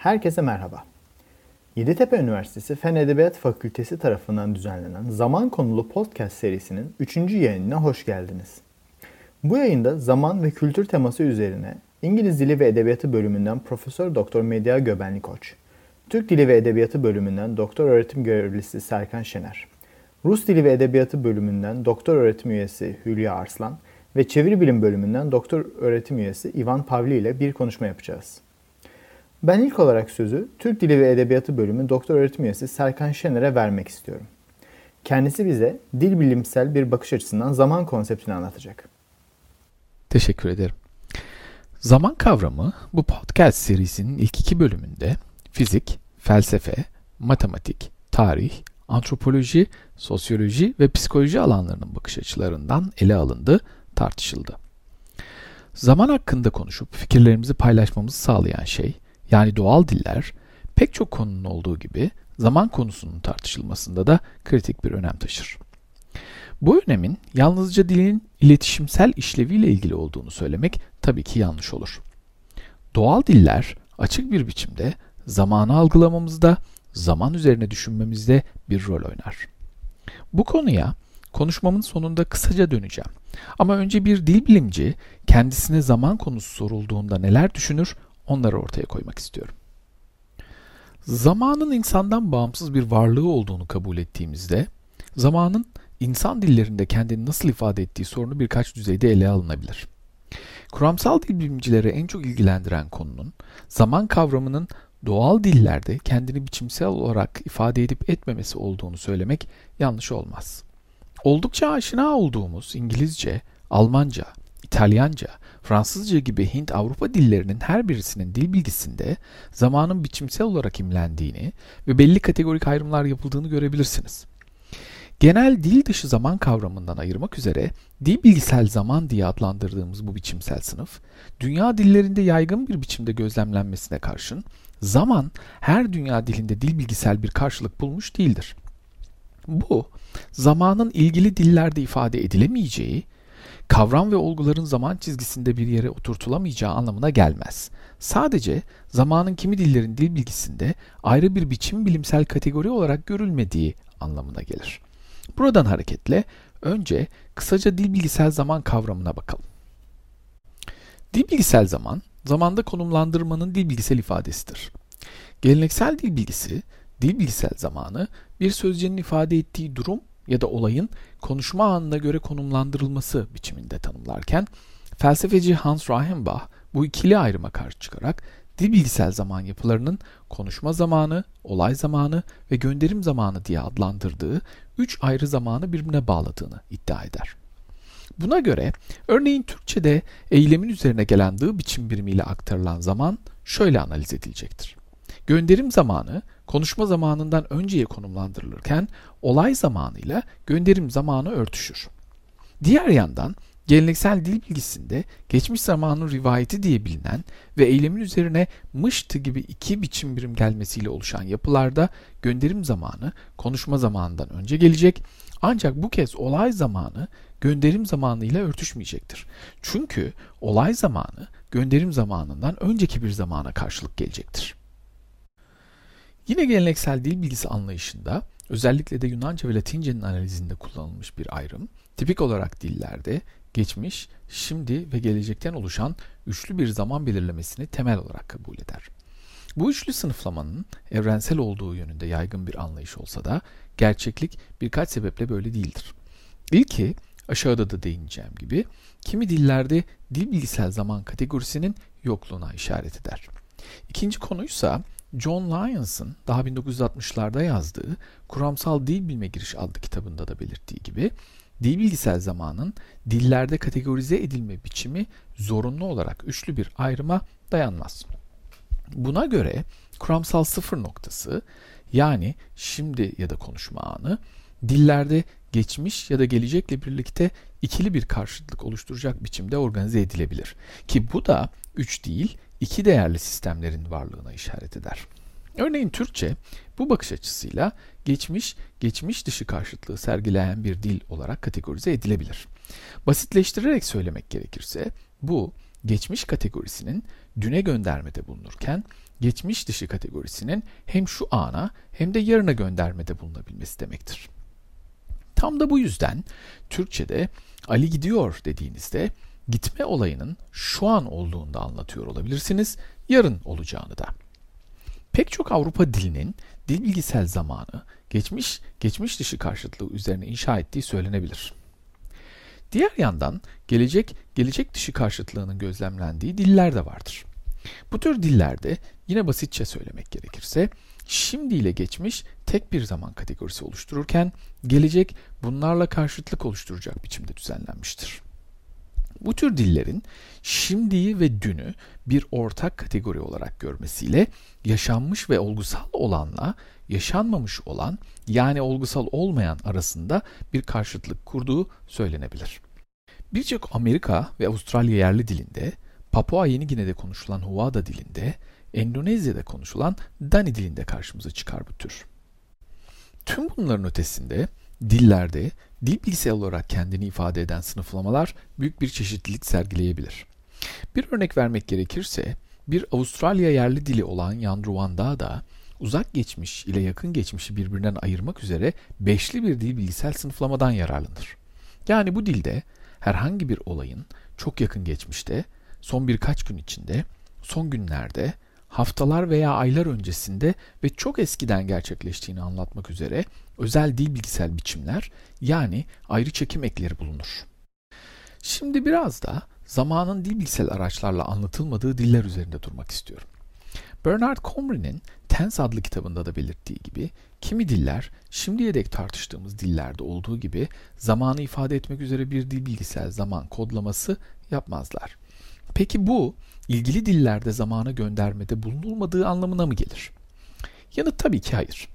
Herkese merhaba. Yeditepe Üniversitesi Fen Edebiyat Fakültesi tarafından düzenlenen Zaman konulu podcast serisinin 3. yayınına hoş geldiniz. Bu yayında zaman ve kültür teması üzerine İngiliz Dili ve Edebiyatı bölümünden Profesör Doktor Medya Göbenli Koç, Türk Dili ve Edebiyatı bölümünden Doktor Öğretim Görevlisi Serkan Şener, Rus Dili ve Edebiyatı bölümünden Doktor Öğretim Üyesi Hülya Arslan ve Çeviri Bilim bölümünden Doktor Öğretim Üyesi Ivan Pavli ile bir konuşma yapacağız. Ben ilk olarak sözü Türk Dili ve Edebiyatı bölümü Doktor Öğretim Üyesi Serkan Şener'e vermek istiyorum. Kendisi bize dil bilimsel bir bakış açısından zaman konseptini anlatacak. Teşekkür ederim. Zaman kavramı bu podcast serisinin ilk iki bölümünde fizik, felsefe, matematik, tarih, antropoloji, sosyoloji ve psikoloji alanlarının bakış açılarından ele alındı, tartışıldı. Zaman hakkında konuşup fikirlerimizi paylaşmamızı sağlayan şey, yani doğal diller, pek çok konunun olduğu gibi zaman konusunun tartışılmasında da kritik bir önem taşır. Bu önemin yalnızca dilin iletişimsel işleviyle ilgili olduğunu söylemek tabii ki yanlış olur. Doğal diller açık bir biçimde zamanı algılamamızda, zaman üzerine düşünmemizde bir rol oynar. Bu konuya konuşmamın sonunda kısaca döneceğim. Ama önce bir dil bilimci kendisine zaman konusu sorulduğunda neler düşünür onları ortaya koymak istiyorum. Zamanın insandan bağımsız bir varlığı olduğunu kabul ettiğimizde zamanın insan dillerinde kendini nasıl ifade ettiği sorunu birkaç düzeyde ele alınabilir. Kuramsal dil bilimcileri en çok ilgilendiren konunun zaman kavramının doğal dillerde kendini biçimsel olarak ifade edip etmemesi olduğunu söylemek yanlış olmaz. Oldukça aşina olduğumuz İngilizce, Almanca, İtalyanca, Fransızca gibi Hint-Avrupa dillerinin her birisinin dil bilgisinde zamanın biçimsel olarak imlendiğini ve belli kategorik ayrımlar yapıldığını görebilirsiniz. Genel dil dışı zaman kavramından ayırmak üzere dil bilgisel zaman diye adlandırdığımız bu biçimsel sınıf, dünya dillerinde yaygın bir biçimde gözlemlenmesine karşın zaman her dünya dilinde dil bilgisel bir karşılık bulmuş değildir. Bu, zamanın ilgili dillerde ifade edilemeyeceği, kavram ve olguların zaman çizgisinde bir yere oturtulamayacağı anlamına gelmez. Sadece zamanın kimi dillerin dil bilgisinde ayrı bir biçim bilimsel kategori olarak görülmediği anlamına gelir. Buradan hareketle önce kısaca dil bilgisel zaman kavramına bakalım. Dil bilgisel zaman, zamanda konumlandırmanın dil bilgisel ifadesidir. Geleneksel dil bilgisi, dil bilgisel zamanı bir sözcüğün ifade ettiği durum ya da olayın konuşma anına göre konumlandırılması biçiminde tanımlarken, felsefeci Hans Reichenbach bu ikili ayrıma karşı çıkarak dil bilgisel zaman yapılarının konuşma zamanı, olay zamanı ve gönderim zamanı diye adlandırdığı üç ayrı zamanı birbirine bağladığını iddia eder. Buna göre örneğin Türkçe'de eylemin üzerine gelen dı biçim birimiyle aktarılan zaman şöyle analiz edilecektir. Gönderim zamanı konuşma zamanından önceye konumlandırılırken olay zamanıyla gönderim zamanı örtüşür. Diğer yandan geleneksel dil bilgisinde geçmiş zamanın rivayeti diye bilinen ve eylemin üzerine mıştı gibi iki biçim birim gelmesiyle oluşan yapılarda gönderim zamanı konuşma zamanından önce gelecek ancak bu kez olay zamanı gönderim zamanı ile örtüşmeyecektir. Çünkü olay zamanı gönderim zamanından önceki bir zamana karşılık gelecektir. Yine geleneksel dil bilgisi anlayışında özellikle de Yunanca ve Latince'nin analizinde kullanılmış bir ayrım, tipik olarak dillerde geçmiş, şimdi ve gelecekten oluşan üçlü bir zaman belirlemesini temel olarak kabul eder. Bu üçlü sınıflamanın evrensel olduğu yönünde yaygın bir anlayış olsa da gerçeklik birkaç sebeple böyle değildir. İlki aşağıda da değineceğim gibi kimi dillerde dil bilgisel zaman kategorisinin yokluğuna işaret eder. İkinci konuysa John Lyons'ın daha 1960'larda yazdığı Kuramsal Dil Bilme Giriş adlı kitabında da belirttiği gibi dil bilgisel zamanın dillerde kategorize edilme biçimi zorunlu olarak üçlü bir ayrıma dayanmaz. Buna göre kuramsal sıfır noktası yani şimdi ya da konuşma anı dillerde geçmiş ya da gelecekle birlikte ikili bir karşıtlık oluşturacak biçimde organize edilebilir. Ki bu da üç değil iki değerli sistemlerin varlığına işaret eder. Örneğin Türkçe bu bakış açısıyla geçmiş, geçmiş dışı karşıtlığı sergileyen bir dil olarak kategorize edilebilir. Basitleştirerek söylemek gerekirse bu geçmiş kategorisinin düne göndermede bulunurken geçmiş dışı kategorisinin hem şu ana hem de yarına göndermede bulunabilmesi demektir. Tam da bu yüzden Türkçe'de Ali gidiyor dediğinizde gitme olayının şu an olduğunu da anlatıyor olabilirsiniz, yarın olacağını da. Pek çok Avrupa dilinin dil bilgisel zamanı geçmiş geçmiş dışı karşıtlığı üzerine inşa ettiği söylenebilir. Diğer yandan gelecek gelecek dışı karşıtlığının gözlemlendiği diller de vardır. Bu tür dillerde yine basitçe söylemek gerekirse şimdi ile geçmiş tek bir zaman kategorisi oluştururken gelecek bunlarla karşıtlık oluşturacak biçimde düzenlenmiştir. Bu tür dillerin şimdiyi ve dünü bir ortak kategori olarak görmesiyle yaşanmış ve olgusal olanla yaşanmamış olan yani olgusal olmayan arasında bir karşıtlık kurduğu söylenebilir. Birçok Amerika ve Avustralya yerli dilinde, Papua Yeni Gine'de konuşulan Huvada dilinde, Endonezya'da konuşulan Dani dilinde karşımıza çıkar bu tür. Tüm bunların ötesinde dillerde dil bilgisayar olarak kendini ifade eden sınıflamalar büyük bir çeşitlilik sergileyebilir. Bir örnek vermek gerekirse bir Avustralya yerli dili olan Yandruwanda da uzak geçmiş ile yakın geçmişi birbirinden ayırmak üzere beşli bir dil bilgisel sınıflamadan yararlanır. Yani bu dilde herhangi bir olayın çok yakın geçmişte, son birkaç gün içinde, son günlerde, haftalar veya aylar öncesinde ve çok eskiden gerçekleştiğini anlatmak üzere özel dil bilgisel biçimler yani ayrı çekim ekleri bulunur. Şimdi biraz da zamanın dil bilgisel araçlarla anlatılmadığı diller üzerinde durmak istiyorum. Bernard Comrie'nin Tense adlı kitabında da belirttiği gibi kimi diller şimdiye dek tartıştığımız dillerde olduğu gibi zamanı ifade etmek üzere bir dil bilgisel zaman kodlaması yapmazlar. Peki bu ilgili dillerde zamana göndermede bulunulmadığı anlamına mı gelir? Yanıt tabii ki hayır.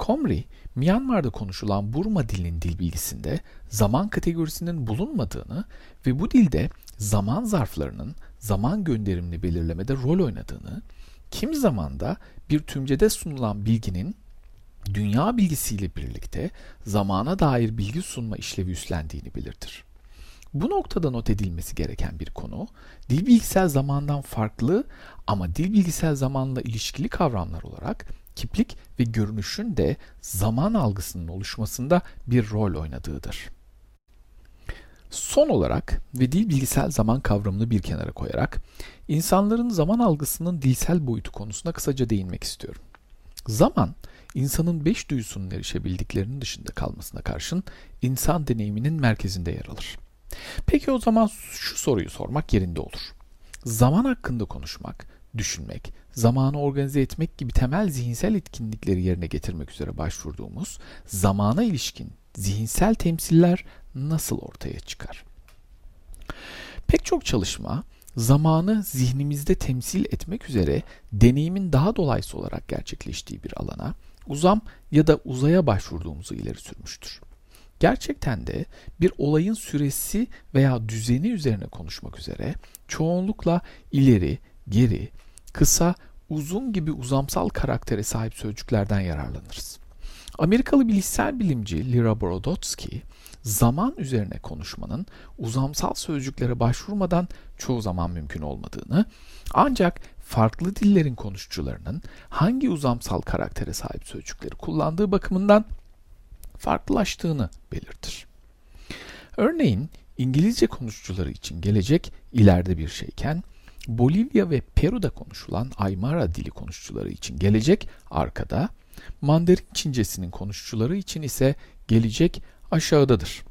Comrie, Myanmar'da konuşulan Burma dilinin dil bilgisinde zaman kategorisinin bulunmadığını ve bu dilde zaman zarflarının zaman gönderimini belirlemede rol oynadığını, kim zamanda bir tümcede sunulan bilginin dünya bilgisiyle birlikte zamana dair bilgi sunma işlevi üstlendiğini belirtir. Bu noktada not edilmesi gereken bir konu, dil bilgisel zamandan farklı ama dil bilgisel zamanla ilişkili kavramlar olarak kiplik ve görünüşün de zaman algısının oluşmasında bir rol oynadığıdır. Son olarak ve dil bilgisel zaman kavramını bir kenara koyarak insanların zaman algısının dilsel boyutu konusuna kısaca değinmek istiyorum. Zaman, insanın beş duyusunun erişebildiklerinin dışında kalmasına karşın insan deneyiminin merkezinde yer alır. Peki o zaman şu soruyu sormak yerinde olur. Zaman hakkında konuşmak, düşünmek, zamanı organize etmek gibi temel zihinsel etkinlikleri yerine getirmek üzere başvurduğumuz zamana ilişkin zihinsel temsiller nasıl ortaya çıkar? Pek çok çalışma zamanı zihnimizde temsil etmek üzere deneyimin daha dolayısıyla olarak gerçekleştiği bir alana uzam ya da uzaya başvurduğumuzu ileri sürmüştür. Gerçekten de bir olayın süresi veya düzeni üzerine konuşmak üzere çoğunlukla ileri, geri, kısa, uzun gibi uzamsal karaktere sahip sözcüklerden yararlanırız. Amerikalı bilişsel bilimci Lira Borodotsky, zaman üzerine konuşmanın uzamsal sözcüklere başvurmadan çoğu zaman mümkün olmadığını, ancak farklı dillerin konuşucularının hangi uzamsal karaktere sahip sözcükleri kullandığı bakımından farklılaştığını belirtir. Örneğin İngilizce konuşucuları için gelecek ileride bir şeyken, Bolivya ve Peru'da konuşulan Aymara dili konuşucuları için gelecek arkada, Mandarin Çincesinin konuşucuları için ise gelecek aşağıdadır.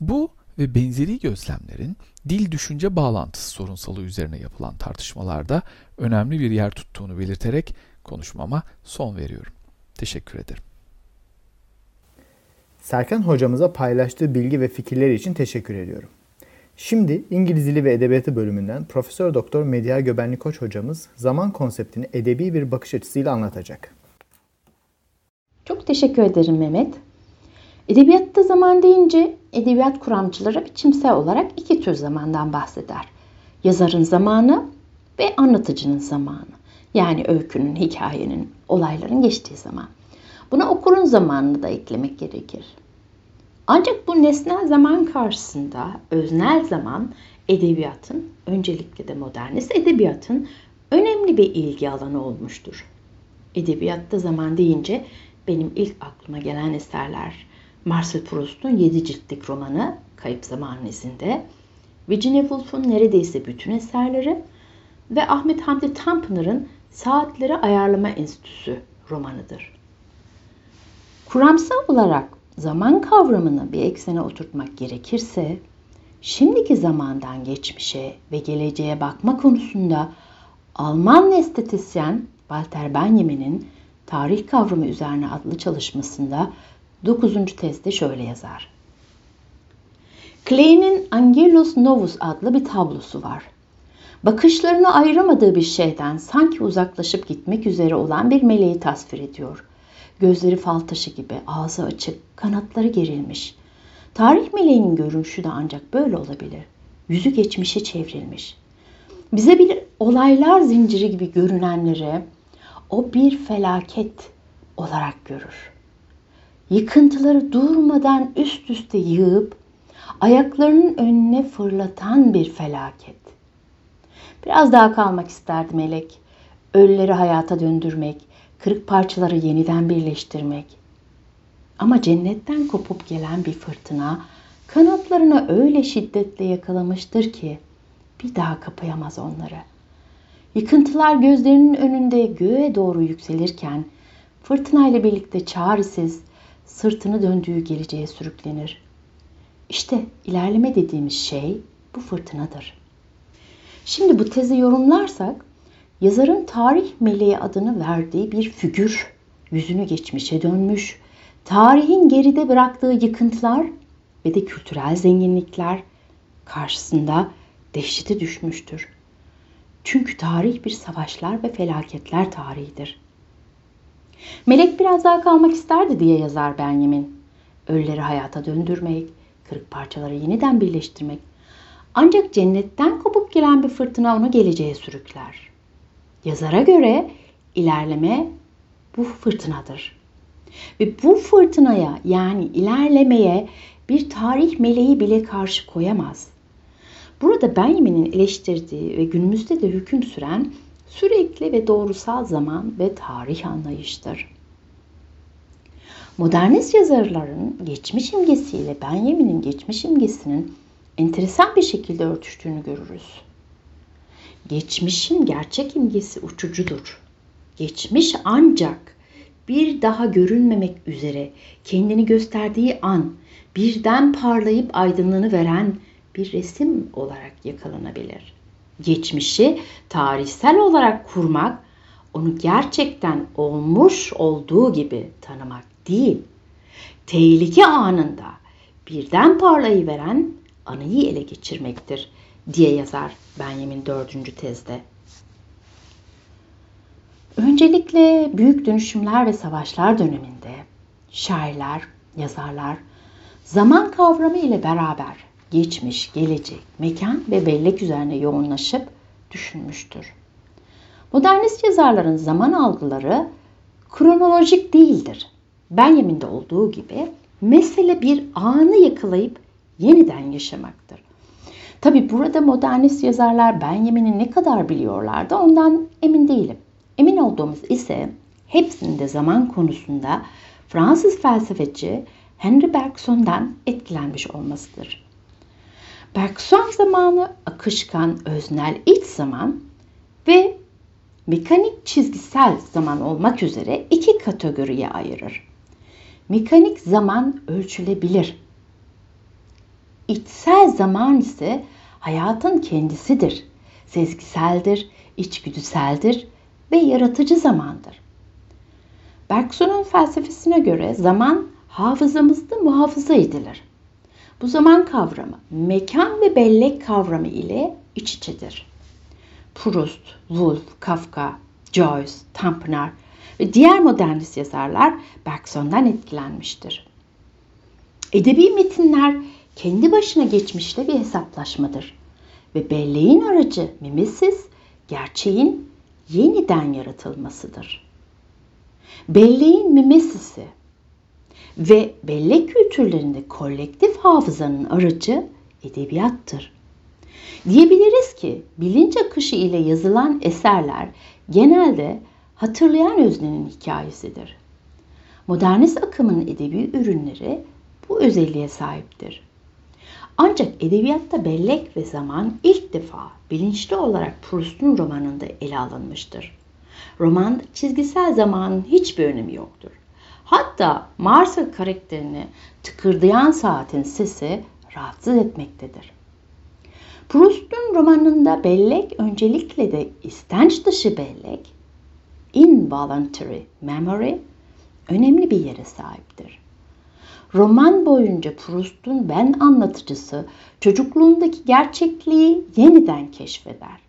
Bu ve benzeri gözlemlerin dil düşünce bağlantısı sorunsalı üzerine yapılan tartışmalarda önemli bir yer tuttuğunu belirterek konuşmama son veriyorum. Teşekkür ederim. Serkan hocamıza paylaştığı bilgi ve fikirler için teşekkür ediyorum. Şimdi İngiliz Dili ve Edebiyatı bölümünden Profesör Doktor Medya Göbenli Koç hocamız zaman konseptini edebi bir bakış açısıyla anlatacak. Çok teşekkür ederim Mehmet. Edebiyatta zaman deyince edebiyat kuramcıları biçimsel olarak iki tür zamandan bahseder. Yazarın zamanı ve anlatıcının zamanı. Yani öykünün, hikayenin, olayların geçtiği zaman. Buna okurun zamanını da eklemek gerekir. Ancak bu nesnel zaman karşısında öznel zaman edebiyatın, öncelikle de modernist edebiyatın önemli bir ilgi alanı olmuştur. Edebiyatta zaman deyince benim ilk aklıma gelen eserler Marcel Proust'un 7 ciltlik romanı Kayıp Zamanın İzinde, Virginia Woolf'un neredeyse bütün eserleri ve Ahmet Hamdi Tanpınar'ın Saatleri Ayarlama Enstitüsü romanıdır. Kuramsal olarak zaman kavramını bir eksene oturtmak gerekirse, şimdiki zamandan geçmişe ve geleceğe bakma konusunda Alman estetisyen Walter Benjamin'in Tarih Kavramı Üzerine adlı çalışmasında 9. tezde şöyle yazar. Klein'in Angelus Novus adlı bir tablosu var. Bakışlarını ayıramadığı bir şeyden sanki uzaklaşıp gitmek üzere olan bir meleği tasvir ediyor. Gözleri fal taşı gibi, ağzı açık, kanatları gerilmiş. Tarih meleğinin görünüşü de ancak böyle olabilir. Yüzü geçmişe çevrilmiş. Bize bir olaylar zinciri gibi görünenleri o bir felaket olarak görür. Yıkıntıları durmadan üst üste yığıp ayaklarının önüne fırlatan bir felaket. Biraz daha kalmak isterdi melek. Ölüleri hayata döndürmek, kırık parçaları yeniden birleştirmek. Ama cennetten kopup gelen bir fırtına kanatlarına öyle şiddetle yakalamıştır ki bir daha kapayamaz onları. Yıkıntılar gözlerinin önünde göğe doğru yükselirken fırtınayla birlikte çaresiz sırtını döndüğü geleceğe sürüklenir. İşte ilerleme dediğimiz şey bu fırtınadır. Şimdi bu tezi yorumlarsak yazarın tarih meleği adını verdiği bir figür yüzünü geçmişe dönmüş, tarihin geride bıraktığı yıkıntılar ve de kültürel zenginlikler karşısında dehşete düşmüştür. Çünkü tarih bir savaşlar ve felaketler tarihidir. Melek biraz daha kalmak isterdi diye yazar Benjamin. Ölüleri hayata döndürmek, kırık parçaları yeniden birleştirmek. Ancak cennetten kopup gelen bir fırtına onu geleceğe sürükler. Yazara göre ilerleme bu fırtınadır. Ve bu fırtınaya yani ilerlemeye bir tarih meleği bile karşı koyamaz. Burada Benjamin'in eleştirdiği ve günümüzde de hüküm süren sürekli ve doğrusal zaman ve tarih anlayıştır. Modernist yazarların geçmiş imgesiyle Benjamin'in geçmiş imgesinin enteresan bir şekilde örtüştüğünü görürüz. Geçmişin gerçek imgesi uçucudur. Geçmiş ancak bir daha görünmemek üzere kendini gösterdiği an birden parlayıp aydınlığını veren bir resim olarak yakalanabilir. Geçmişi tarihsel olarak kurmak, onu gerçekten olmuş olduğu gibi tanımak değil, tehlike anında birden parlayıveren anıyı ele geçirmektir diye yazar Benjamin 4. tezde. Öncelikle büyük dönüşümler ve savaşlar döneminde şairler, yazarlar zaman kavramı ile beraber geçmiş, gelecek, mekan ve bellek üzerine yoğunlaşıp düşünmüştür. Modernist yazarların zaman algıları kronolojik değildir. Benjamin'de olduğu gibi mesele bir anı yakalayıp yeniden yaşamaktır. Tabi burada modernist yazarlar Benjamin'i ne kadar biliyorlardı ondan emin değilim. Emin olduğumuz ise hepsinde zaman konusunda Fransız felsefeci Henry Bergson'dan etkilenmiş olmasıdır. Bergson zamanı akışkan, öznel iç zaman ve mekanik çizgisel zaman olmak üzere iki kategoriye ayırır. Mekanik zaman ölçülebilir. İçsel zaman ise hayatın kendisidir. Sezgiseldir, içgüdüseldir ve yaratıcı zamandır. Bergson'un felsefesine göre zaman hafızamızda muhafaza edilir. Bu zaman kavramı mekan ve bellek kavramı ile iç içedir. Proust, Woolf, Kafka, Joyce, Tanpınar ve diğer modernist yazarlar Bergson'dan etkilenmiştir. Edebi metinler kendi başına geçmişle bir hesaplaşmadır ve belleğin aracı mimesis gerçeğin yeniden yaratılmasıdır. Belleğin mimesisi ve bellek kültürlerinde kolektif hafızanın aracı edebiyattır. Diyebiliriz ki bilinç akışı ile yazılan eserler genelde hatırlayan öznenin hikayesidir. Modernist akımın edebi ürünleri bu özelliğe sahiptir. Ancak edebiyatta bellek ve zaman ilk defa bilinçli olarak Proust'un romanında ele alınmıştır. Romanda çizgisel zamanın hiçbir önemi yoktur. Hatta Marcel karakterini tıkırdayan saatin sesi rahatsız etmektedir. Proust'un romanında bellek öncelikle de istenç dışı bellek, involuntary memory önemli bir yere sahiptir. Roman boyunca Proust'un ben anlatıcısı çocukluğundaki gerçekliği yeniden keşfeder.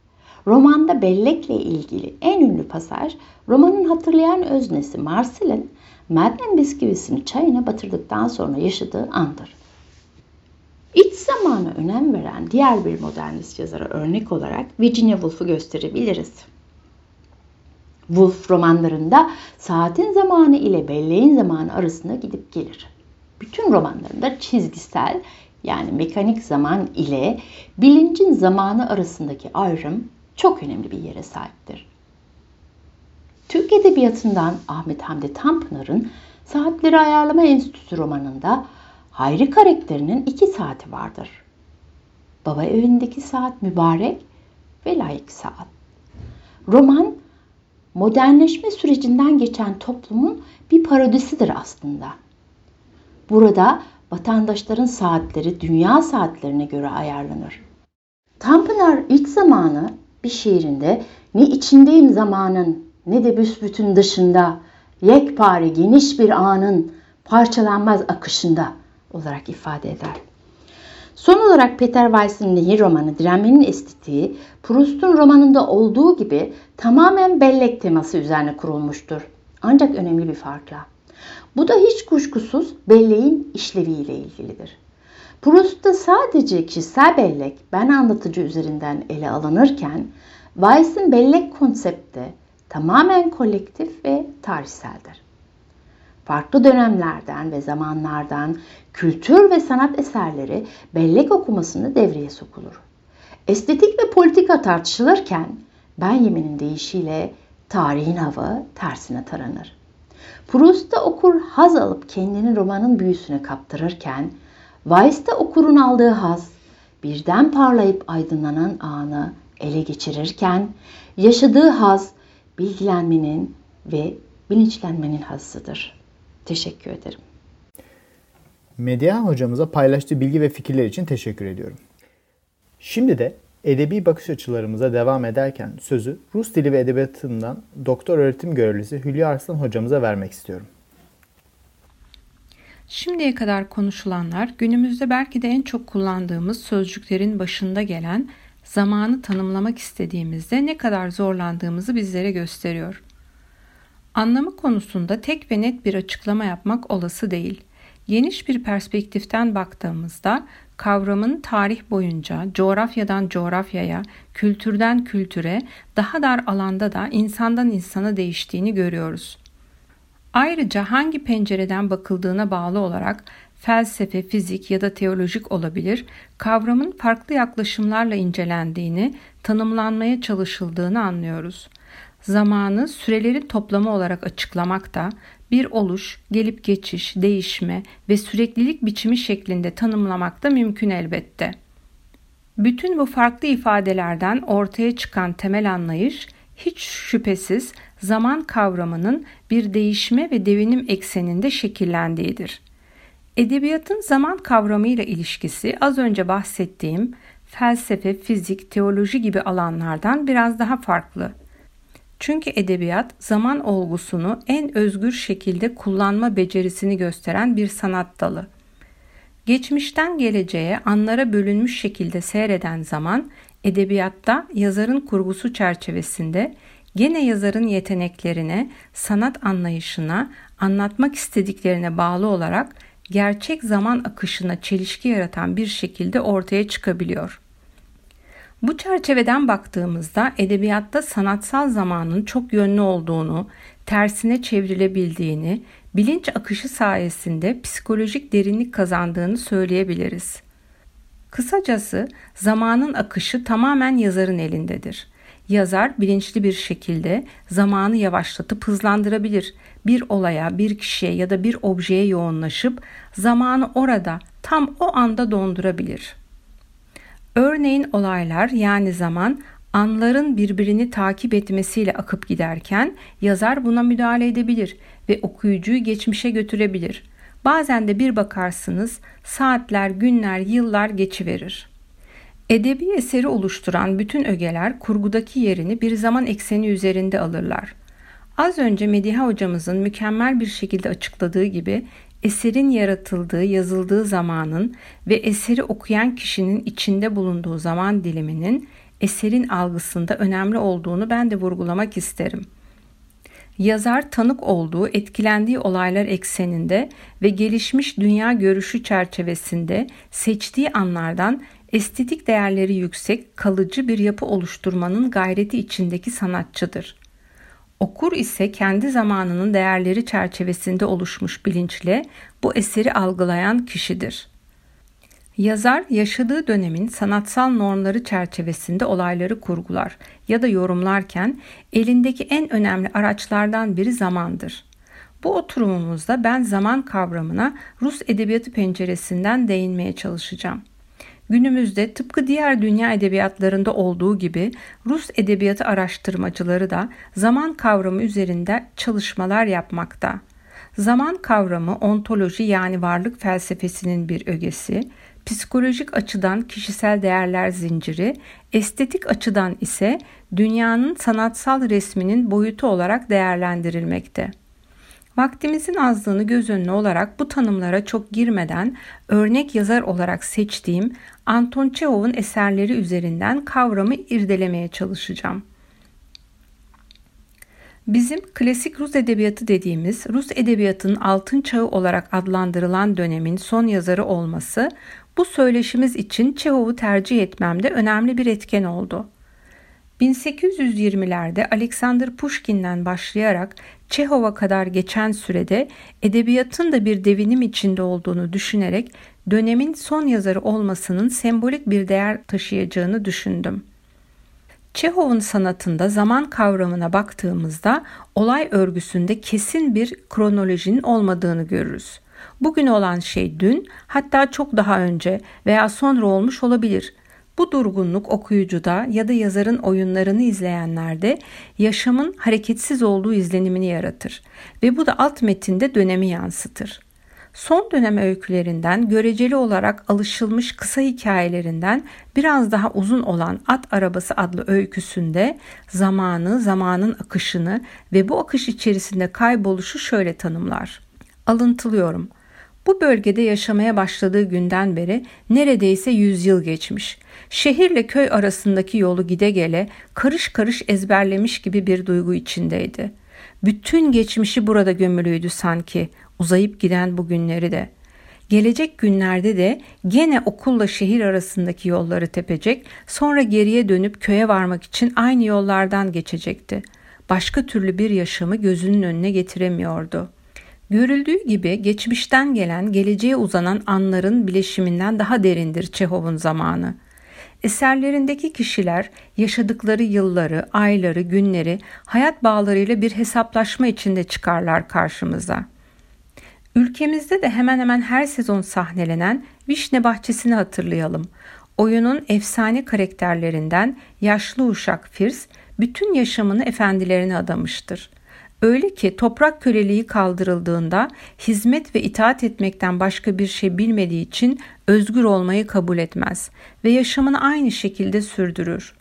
Romanda bellekle ilgili en ünlü pasaj romanın hatırlayan öznesi Marcel'in Madeleine bisküvisini çayına batırdıktan sonra yaşadığı andır. İç zamana önem veren diğer bir modernist yazara örnek olarak Virginia Woolf'u gösterebiliriz. Woolf romanlarında saatin zamanı ile belleğin zamanı arasında gidip gelir. Bütün romanlarında çizgisel yani mekanik zaman ile bilincin zamanı arasındaki ayrım çok önemli bir yere sahiptir. Türk Edebiyatı'ndan Ahmet Hamdi Tanpınar'ın Saatleri Ayarlama Enstitüsü romanında Hayri karakterinin iki saati vardır. Baba evindeki saat mübarek ve layık saat. Roman modernleşme sürecinden geçen toplumun bir parodisidir aslında. Burada vatandaşların saatleri dünya saatlerine göre ayarlanır. Tanpınar ilk zamanı bir şiirinde ne içindeyim zamanın ne de büsbütün dışında yekpare geniş bir anın parçalanmaz akışında olarak ifade eder. Son olarak Peter Weiss'in Nehir romanı Direnmenin Estetiği, Proust'un romanında olduğu gibi tamamen bellek teması üzerine kurulmuştur. Ancak önemli bir farkla. Bu da hiç kuşkusuz belleğin işleviyle ilgilidir. Proust'ta sadece kişisel bellek ben anlatıcı üzerinden ele alınırken Weiss'in bellek konsepti tamamen kolektif ve tarihseldir. Farklı dönemlerden ve zamanlardan kültür ve sanat eserleri bellek okumasında devreye sokulur. Estetik ve politika tartışılırken ben yeminin deyişiyle tarihin hava tersine taranır. Proust'ta okur haz alıp kendini romanın büyüsüne kaptırırken, Weiss'te okurun aldığı haz birden parlayıp aydınlanan anı ele geçirirken, yaşadığı haz bilgilenmenin ve bilinçlenmenin hazzıdır. Teşekkür ederim. Medya hocamıza paylaştığı bilgi ve fikirler için teşekkür ediyorum. Şimdi de edebi bakış açılarımıza devam ederken sözü Rus dili ve edebiyatından doktor öğretim görevlisi Hülya Arslan hocamıza vermek istiyorum. Şimdiye kadar konuşulanlar günümüzde belki de en çok kullandığımız sözcüklerin başında gelen zamanı tanımlamak istediğimizde ne kadar zorlandığımızı bizlere gösteriyor. Anlamı konusunda tek ve net bir açıklama yapmak olası değil. Geniş bir perspektiften baktığımızda kavramın tarih boyunca coğrafyadan coğrafyaya, kültürden kültüre, daha dar alanda da insandan insana değiştiğini görüyoruz. Ayrıca hangi pencereden bakıldığına bağlı olarak felsefe, fizik ya da teolojik olabilir, kavramın farklı yaklaşımlarla incelendiğini, tanımlanmaya çalışıldığını anlıyoruz. Zamanı sürelerin toplamı olarak açıklamak da bir oluş, gelip geçiş, değişme ve süreklilik biçimi şeklinde tanımlamak da mümkün elbette. Bütün bu farklı ifadelerden ortaya çıkan temel anlayış hiç şüphesiz zaman kavramının bir değişme ve devinim ekseninde şekillendiğidir. Edebiyatın zaman kavramıyla ilişkisi az önce bahsettiğim felsefe, fizik, teoloji gibi alanlardan biraz daha farklı. Çünkü edebiyat zaman olgusunu en özgür şekilde kullanma becerisini gösteren bir sanat dalı. Geçmişten geleceğe anlara bölünmüş şekilde seyreden zaman edebiyatta yazarın kurgusu çerçevesinde gene yazarın yeteneklerine, sanat anlayışına, anlatmak istediklerine bağlı olarak gerçek zaman akışına çelişki yaratan bir şekilde ortaya çıkabiliyor. Bu çerçeveden baktığımızda edebiyatta sanatsal zamanın çok yönlü olduğunu, tersine çevrilebildiğini, bilinç akışı sayesinde psikolojik derinlik kazandığını söyleyebiliriz. Kısacası zamanın akışı tamamen yazarın elindedir. Yazar bilinçli bir şekilde zamanı yavaşlatıp hızlandırabilir. Bir olaya, bir kişiye ya da bir objeye yoğunlaşıp zamanı orada tam o anda dondurabilir. Örneğin olaylar yani zaman anların birbirini takip etmesiyle akıp giderken yazar buna müdahale edebilir ve okuyucuyu geçmişe götürebilir. Bazen de bir bakarsınız saatler, günler, yıllar geçiverir. Edebi eseri oluşturan bütün ögeler kurgudaki yerini bir zaman ekseni üzerinde alırlar. Az önce Mediha hocamızın mükemmel bir şekilde açıkladığı gibi eserin yaratıldığı, yazıldığı zamanın ve eseri okuyan kişinin içinde bulunduğu zaman diliminin eserin algısında önemli olduğunu ben de vurgulamak isterim. Yazar tanık olduğu, etkilendiği olaylar ekseninde ve gelişmiş dünya görüşü çerçevesinde seçtiği anlardan estetik değerleri yüksek, kalıcı bir yapı oluşturmanın gayreti içindeki sanatçıdır. Okur ise kendi zamanının değerleri çerçevesinde oluşmuş bilinçle bu eseri algılayan kişidir. Yazar yaşadığı dönemin sanatsal normları çerçevesinde olayları kurgular ya da yorumlarken elindeki en önemli araçlardan biri zamandır. Bu oturumumuzda ben zaman kavramına Rus edebiyatı penceresinden değinmeye çalışacağım. Günümüzde tıpkı diğer dünya edebiyatlarında olduğu gibi Rus edebiyatı araştırmacıları da zaman kavramı üzerinde çalışmalar yapmakta. Zaman kavramı ontoloji yani varlık felsefesinin bir ögesi, psikolojik açıdan kişisel değerler zinciri, estetik açıdan ise dünyanın sanatsal resminin boyutu olarak değerlendirilmekte. Vaktimizin azlığını göz önüne olarak bu tanımlara çok girmeden örnek yazar olarak seçtiğim Anton Çehov'un eserleri üzerinden kavramı irdelemeye çalışacağım. Bizim klasik Rus edebiyatı dediğimiz Rus edebiyatının altın çağı olarak adlandırılan dönemin son yazarı olması bu söyleşimiz için Çehov'u tercih etmemde önemli bir etken oldu. 1820'lerde Alexander Pushkin'den başlayarak Çehov'a kadar geçen sürede edebiyatın da bir devinim içinde olduğunu düşünerek dönemin son yazarı olmasının sembolik bir değer taşıyacağını düşündüm. Çehov'un sanatında zaman kavramına baktığımızda olay örgüsünde kesin bir kronolojinin olmadığını görürüz. Bugün olan şey dün, hatta çok daha önce veya sonra olmuş olabilir. Bu durgunluk okuyucuda ya da yazarın oyunlarını izleyenlerde yaşamın hareketsiz olduğu izlenimini yaratır ve bu da alt metinde dönemi yansıtır. Son dönem öykülerinden göreceli olarak alışılmış kısa hikayelerinden biraz daha uzun olan At Arabası adlı öyküsünde zamanı, zamanın akışını ve bu akış içerisinde kayboluşu şöyle tanımlar. Alıntılıyorum. Bu bölgede yaşamaya başladığı günden beri neredeyse yüzyıl geçmiş. Şehirle köy arasındaki yolu gide gele karış karış ezberlemiş gibi bir duygu içindeydi. Bütün geçmişi burada gömülüydü sanki, uzayıp giden bu günleri de. Gelecek günlerde de gene okulla şehir arasındaki yolları tepecek, sonra geriye dönüp köye varmak için aynı yollardan geçecekti. Başka türlü bir yaşamı gözünün önüne getiremiyordu.'' Görüldüğü gibi geçmişten gelen geleceğe uzanan anların bileşiminden daha derindir Çehov'un zamanı. Eserlerindeki kişiler yaşadıkları yılları, ayları, günleri hayat bağlarıyla bir hesaplaşma içinde çıkarlar karşımıza. Ülkemizde de hemen hemen her sezon sahnelenen Vişne Bahçesi'ni hatırlayalım. Oyunun efsane karakterlerinden yaşlı uşak Firs bütün yaşamını efendilerine adamıştır.'' Öyle ki toprak köleliği kaldırıldığında hizmet ve itaat etmekten başka bir şey bilmediği için özgür olmayı kabul etmez ve yaşamını aynı şekilde sürdürür.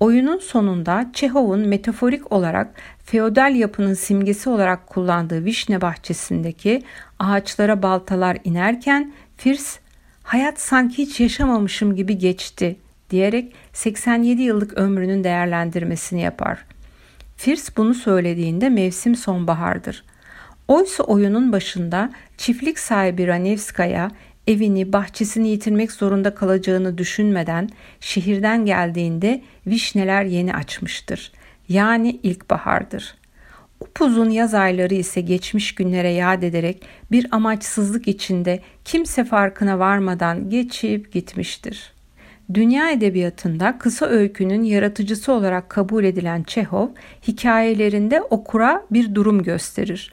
Oyunun sonunda Çehov'un metaforik olarak feodal yapının simgesi olarak kullandığı vişne bahçesindeki ağaçlara baltalar inerken Firs hayat sanki hiç yaşamamışım gibi geçti diyerek 87 yıllık ömrünün değerlendirmesini yapar.'' Firs bunu söylediğinde mevsim sonbahardır. Oysa oyunun başında çiftlik sahibi Ranevskaya evini, bahçesini yitirmek zorunda kalacağını düşünmeden şehirden geldiğinde vişneler yeni açmıştır. Yani ilkbahardır. Upuzun yaz ayları ise geçmiş günlere yad ederek bir amaçsızlık içinde kimse farkına varmadan geçip gitmiştir. Dünya edebiyatında kısa öykünün yaratıcısı olarak kabul edilen Çehov, hikayelerinde okura bir durum gösterir.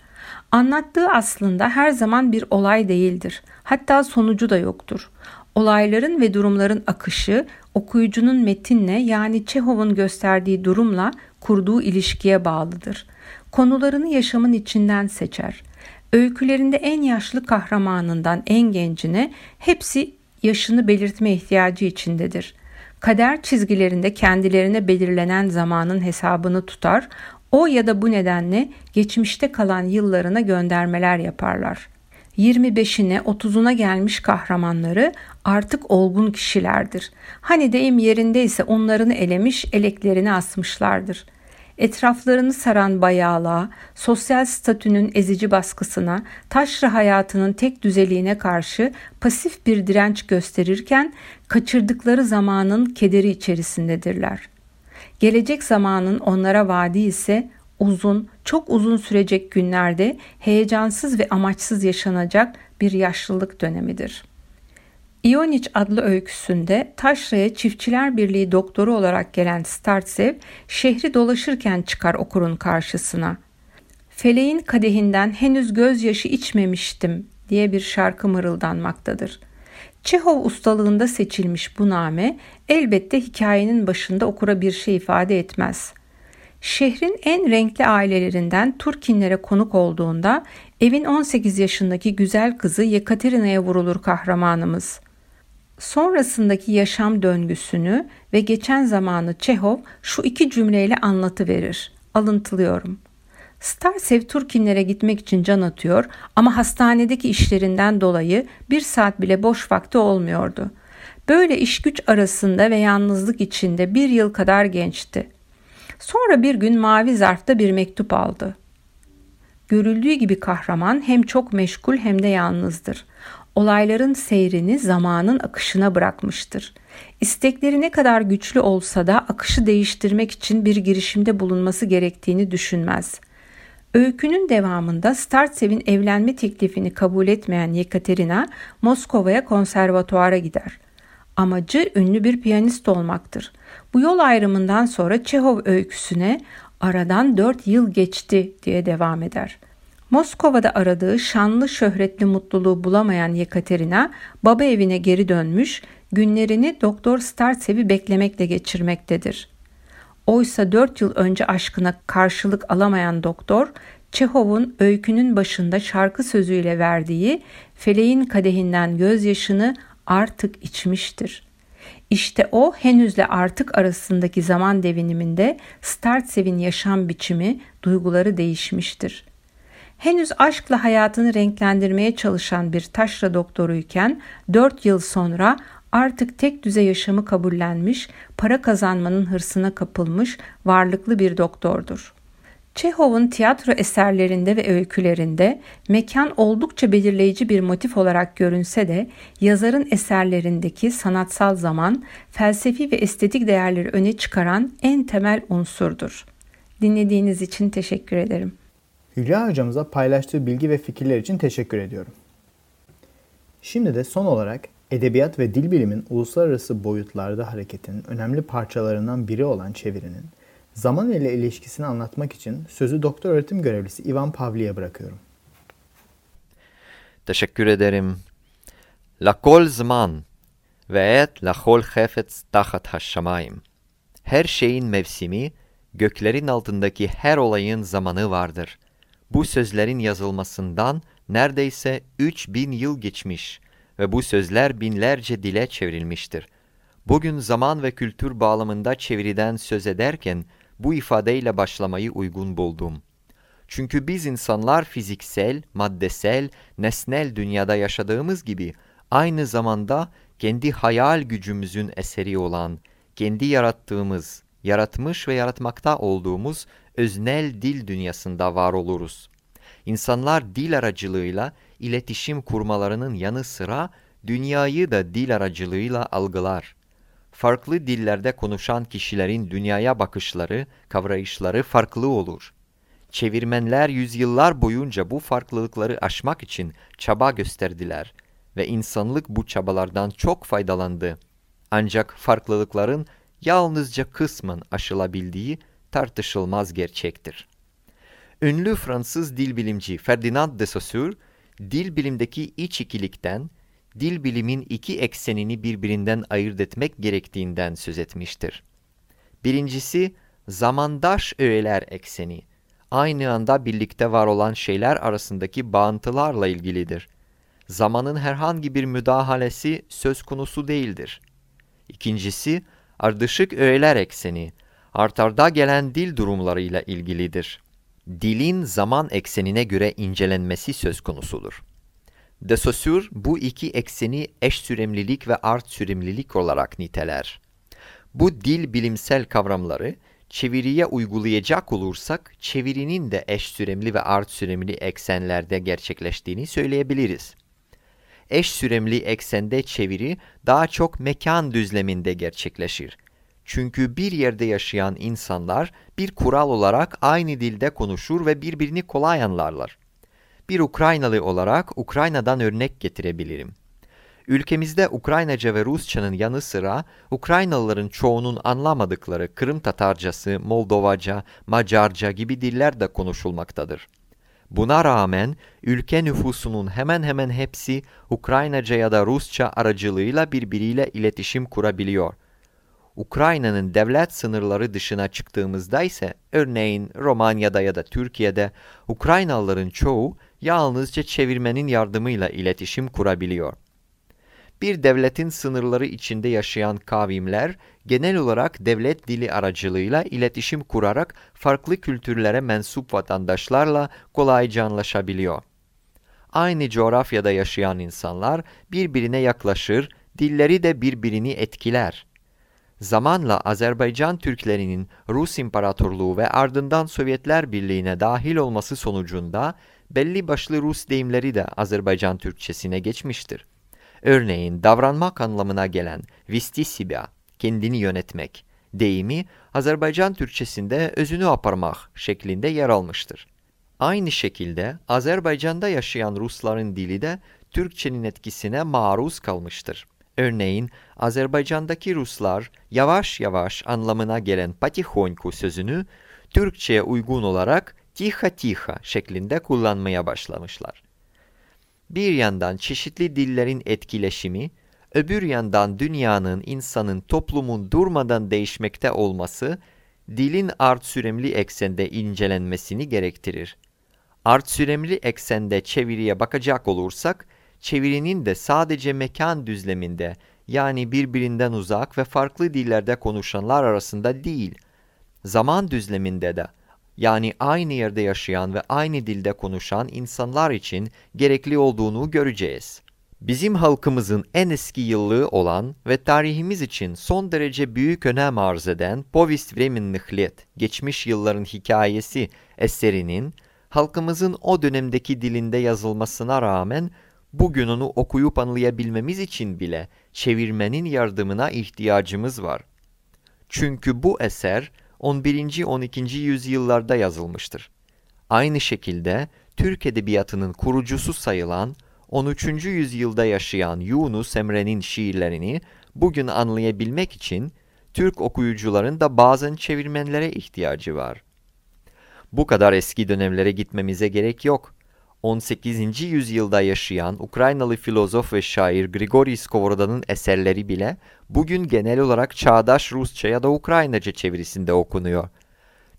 Anlattığı aslında her zaman bir olay değildir. Hatta sonucu da yoktur. Olayların ve durumların akışı okuyucunun metinle yani Çehov'un gösterdiği durumla kurduğu ilişkiye bağlıdır. Konularını yaşamın içinden seçer. Öykülerinde en yaşlı kahramanından en gencine hepsi yaşını belirtme ihtiyacı içindedir. Kader çizgilerinde kendilerine belirlenen zamanın hesabını tutar, o ya da bu nedenle geçmişte kalan yıllarına göndermeler yaparlar. 25'ine 30'una gelmiş kahramanları artık olgun kişilerdir. Hani deyim yerindeyse onlarını elemiş, eleklerini asmışlardır. Etraflarını saran bayağılığa, sosyal statünün ezici baskısına, taşra hayatının tek düzeliğine karşı pasif bir direnç gösterirken kaçırdıkları zamanın kederi içerisindedirler. Gelecek zamanın onlara vaadi ise uzun, çok uzun sürecek günlerde heyecansız ve amaçsız yaşanacak bir yaşlılık dönemidir. İoniç adlı öyküsünde Taşra'ya Çiftçiler Birliği doktoru olarak gelen Startsev şehri dolaşırken çıkar okurun karşısına. Feleğin kadehinden henüz gözyaşı içmemiştim diye bir şarkı mırıldanmaktadır. Çehov ustalığında seçilmiş bu name elbette hikayenin başında okura bir şey ifade etmez.'' Şehrin en renkli ailelerinden Turkinlere konuk olduğunda evin 18 yaşındaki güzel kızı Yekaterina'ya vurulur kahramanımız. Sonrasındaki yaşam döngüsünü ve geçen zamanı Çehov şu iki cümleyle anlatıverir. Alıntılıyorum. Starsev Turkinlere gitmek için can atıyor ama hastanedeki işlerinden dolayı bir saat bile boş vakti olmuyordu. Böyle iş güç arasında ve yalnızlık içinde bir yıl kadar gençti. Sonra bir gün mavi zarfta bir mektup aldı. Görüldüğü gibi kahraman hem çok meşgul hem de yalnızdır. Olayların seyrini zamanın akışına bırakmıştır. İstekleri ne kadar güçlü olsa da akışı değiştirmek için bir girişimde bulunması gerektiğini düşünmez. Öykünün devamında Startsev'in evlenme teklifini kabul etmeyen Yekaterina Moskova'ya konservatuara gider. Amacı ünlü bir piyanist olmaktır. Bu yol ayrımından sonra Çehov öyküsüne aradan dört yıl geçti diye devam eder. Moskova'da aradığı şanlı şöhretli mutluluğu bulamayan Yekaterina baba evine geri dönmüş, günlerini Doktor Startsev'i beklemekle geçirmektedir. Oysa dört yıl önce aşkına karşılık alamayan doktor, Çehov'un öykünün başında şarkı sözüyle verdiği feleğin kadehinden gözyaşını artık içmiştir. İşte o henüzle artık arasındaki zaman deviniminde Startsev'in yaşam biçimi, duyguları değişmiştir. Henüz aşkla hayatını renklendirmeye çalışan bir taşra doktoruyken 4 yıl sonra artık tek düze yaşamı kabullenmiş, para kazanmanın hırsına kapılmış varlıklı bir doktordur. Çehov'un tiyatro eserlerinde ve öykülerinde mekan oldukça belirleyici bir motif olarak görünse de yazarın eserlerindeki sanatsal zaman, felsefi ve estetik değerleri öne çıkaran en temel unsurdur. Dinlediğiniz için teşekkür ederim. Hülya hocamıza paylaştığı bilgi ve fikirler için teşekkür ediyorum. Şimdi de son olarak edebiyat ve dil bilimin uluslararası boyutlarda hareketinin önemli parçalarından biri olan çevirinin Zaman ile ilişkisini anlatmak için sözü doktor öğretim görevlisi Ivan Pavli'ye bırakıyorum. Teşekkür ederim. Lakol zaman ve et lakol hefetz tahat haşşamayim. Her şeyin mevsimi, göklerin altındaki her olayın zamanı vardır. Bu sözlerin yazılmasından neredeyse 3000 yıl geçmiş ve bu sözler binlerce dile çevrilmiştir. Bugün zaman ve kültür bağlamında çeviriden söz ederken bu ifadeyle başlamayı uygun buldum. Çünkü biz insanlar fiziksel, maddesel, nesnel dünyada yaşadığımız gibi aynı zamanda kendi hayal gücümüzün eseri olan, kendi yarattığımız, yaratmış ve yaratmakta olduğumuz öznel dil dünyasında var oluruz. İnsanlar dil aracılığıyla iletişim kurmalarının yanı sıra dünyayı da dil aracılığıyla algılar farklı dillerde konuşan kişilerin dünyaya bakışları, kavrayışları farklı olur. Çevirmenler yüzyıllar boyunca bu farklılıkları aşmak için çaba gösterdiler ve insanlık bu çabalardan çok faydalandı. Ancak farklılıkların yalnızca kısmen aşılabildiği tartışılmaz gerçektir. Ünlü Fransız dil bilimci Ferdinand de Saussure, dil bilimdeki iç ikilikten, dil bilimin iki eksenini birbirinden ayırt etmek gerektiğinden söz etmiştir. Birincisi, zamandaş öğeler ekseni, aynı anda birlikte var olan şeyler arasındaki bağıntılarla ilgilidir. Zamanın herhangi bir müdahalesi söz konusu değildir. İkincisi, ardışık öğeler ekseni, artarda gelen dil durumlarıyla ilgilidir. Dilin zaman eksenine göre incelenmesi söz konusudur. De Saussure bu iki ekseni eş süremlilik ve art süremlilik olarak niteler. Bu dil bilimsel kavramları çeviriye uygulayacak olursak çevirinin de eş süremli ve art süremli eksenlerde gerçekleştiğini söyleyebiliriz. Eş süremli eksende çeviri daha çok mekan düzleminde gerçekleşir. Çünkü bir yerde yaşayan insanlar bir kural olarak aynı dilde konuşur ve birbirini kolay anlarlar. Bir Ukraynalı olarak Ukrayna'dan örnek getirebilirim. Ülkemizde Ukraynaca ve Rusçanın yanı sıra Ukraynalıların çoğunun anlamadıkları Kırım Tatarcası, Moldovaca, Macarca gibi diller de konuşulmaktadır. Buna rağmen ülke nüfusunun hemen hemen hepsi Ukraynaca ya da Rusça aracılığıyla birbiriyle iletişim kurabiliyor. Ukrayna'nın devlet sınırları dışına çıktığımızda ise örneğin Romanya'da ya da Türkiye'de Ukraynalıların çoğu yalnızca çevirmenin yardımıyla iletişim kurabiliyor. Bir devletin sınırları içinde yaşayan kavimler genel olarak devlet dili aracılığıyla iletişim kurarak farklı kültürlere mensup vatandaşlarla kolayca anlaşabiliyor. Aynı coğrafyada yaşayan insanlar birbirine yaklaşır, dilleri de birbirini etkiler. Zamanla Azerbaycan Türklerinin Rus İmparatorluğu ve ardından Sovyetler Birliği'ne dahil olması sonucunda belli başlı Rus deyimleri de Azerbaycan Türkçesine geçmiştir. Örneğin davranmak anlamına gelen vistisibia, kendini yönetmek deyimi Azerbaycan Türkçesinde özünü aparmak şeklinde yer almıştır. Aynı şekilde Azerbaycan'da yaşayan Rusların dili de Türkçenin etkisine maruz kalmıştır. Örneğin Azerbaycan'daki Ruslar yavaş yavaş anlamına gelen patihonku sözünü Türkçe'ye uygun olarak tiha tiha şeklinde kullanmaya başlamışlar. Bir yandan çeşitli dillerin etkileşimi, öbür yandan dünyanın, insanın, toplumun durmadan değişmekte olması, dilin art süremli eksende incelenmesini gerektirir. Art süremli eksende çeviriye bakacak olursak, çevirinin de sadece mekan düzleminde, yani birbirinden uzak ve farklı dillerde konuşanlar arasında değil, zaman düzleminde de, yani aynı yerde yaşayan ve aynı dilde konuşan insanlar için gerekli olduğunu göreceğiz. Bizim halkımızın en eski yıllığı olan ve tarihimiz için son derece büyük önem arz eden Povest Vremennych Let, Geçmiş Yılların Hikayesi eserinin halkımızın o dönemdeki dilinde yazılmasına rağmen bugün onu okuyup anlayabilmemiz için bile çevirmenin yardımına ihtiyacımız var. Çünkü bu eser 11. 12. yüzyıllarda yazılmıştır. Aynı şekilde Türk Edebiyatı'nın kurucusu sayılan 13. yüzyılda yaşayan Yunus Emre'nin şiirlerini bugün anlayabilmek için Türk okuyucuların da bazen çevirmenlere ihtiyacı var. Bu kadar eski dönemlere gitmemize gerek yok. 18. yüzyılda yaşayan Ukraynalı filozof ve şair Grigori Skowroda'nın eserleri bile bugün genel olarak çağdaş Rusça ya da Ukraynaca çevirisinde okunuyor.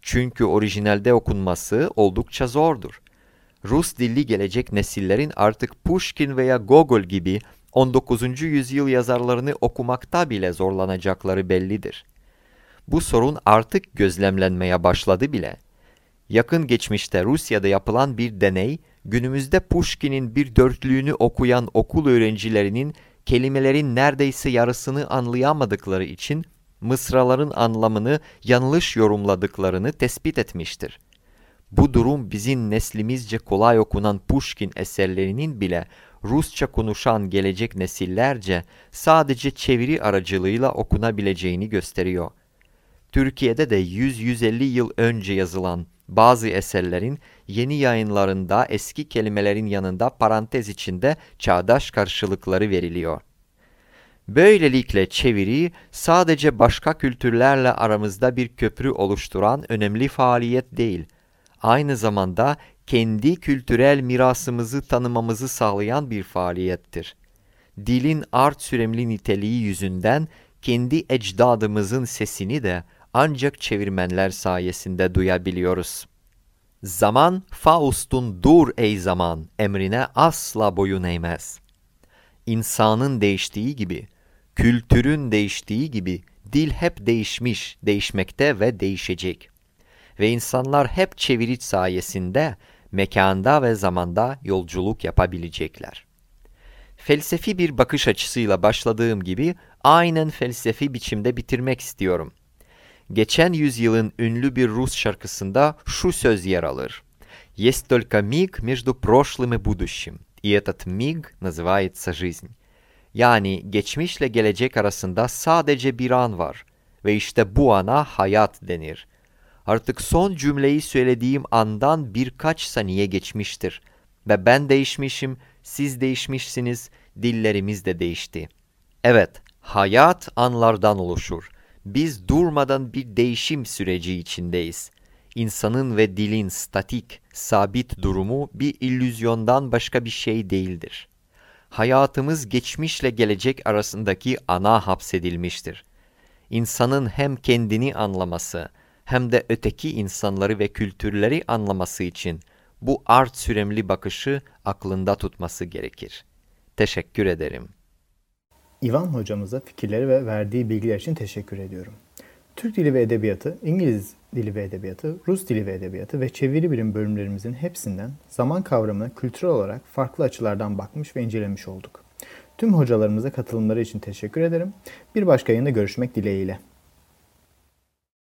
Çünkü orijinalde okunması oldukça zordur. Rus dilli gelecek nesillerin artık Pushkin veya Gogol gibi 19. yüzyıl yazarlarını okumakta bile zorlanacakları bellidir. Bu sorun artık gözlemlenmeye başladı bile. Yakın geçmişte Rusya'da yapılan bir deney, günümüzde Pushkin'in bir dörtlüğünü okuyan okul öğrencilerinin kelimelerin neredeyse yarısını anlayamadıkları için mısraların anlamını yanlış yorumladıklarını tespit etmiştir. Bu durum bizim neslimizce kolay okunan Pushkin eserlerinin bile Rusça konuşan gelecek nesillerce sadece çeviri aracılığıyla okunabileceğini gösteriyor. Türkiye'de de 100-150 yıl önce yazılan Bazı eserlerin yeni yayınlarında eski kelimelerin yanında parantez içinde çağdaş karşılıkları veriliyor. Böylelikle çeviri sadece başka kültürlerle aramızda bir köprü oluşturan önemli faaliyet değil, aynı zamanda kendi kültürel mirasımızı tanımamızı sağlayan bir faaliyettir. Dilin art süremli niteliği yüzünden kendi ecdadımızın sesini de ancak çevirmenler sayesinde duyabiliyoruz. Zaman Faust'un dur ey zaman emrine asla boyun eğmez. İnsanın değiştiği gibi, kültürün değiştiği gibi dil hep değişmiş, değişmekte ve değişecek Ve insanlar hep çeviri sayesinde mekanda ve zamanda yolculuk yapabilecekler. Felsefi bir bakış açısıyla başladığım gibi aynen felsefi biçimde bitirmek istiyorum. Geçen yüzyılın ünlü bir Rus şarkısında şu söz yer alır. Есть только миг между прошлым и будущим, и этот миг называется жизнь. Yani geçmişle gelecek arasında sadece bir an var ve işte bu ana hayat denir. Artık son cümleyi söylediğim andan birkaç saniye geçmiştir ve ben değişmişim, siz değişmişsiniz, dillerimiz de değişti. Evet, hayat anlardan oluşur. Biz durmadan bir değişim süreci içindeyiz. İnsanın ve dilin statik, sabit durumu bir illüzyondan başka bir şey değildir. Hayatımız geçmişle gelecek arasındaki ana hapsedilmiştir. İnsanın hem kendini anlaması hem de öteki insanları ve kültürleri anlaması için bu art süremli bakışı aklında tutması gerekir. Teşekkür ederim. İvan hocamıza fikirleri ve verdiği bilgiler için teşekkür ediyorum. Türk Dili ve Edebiyatı, İngiliz Dili ve Edebiyatı, Rus Dili ve Edebiyatı ve çeviri bilim bölümlerimizin hepsinden zaman kavramına kültürel olarak farklı açılardan bakmış ve incelemiş olduk. Tüm hocalarımıza katılımları için teşekkür ederim. Bir başka yayında görüşmek dileğiyle.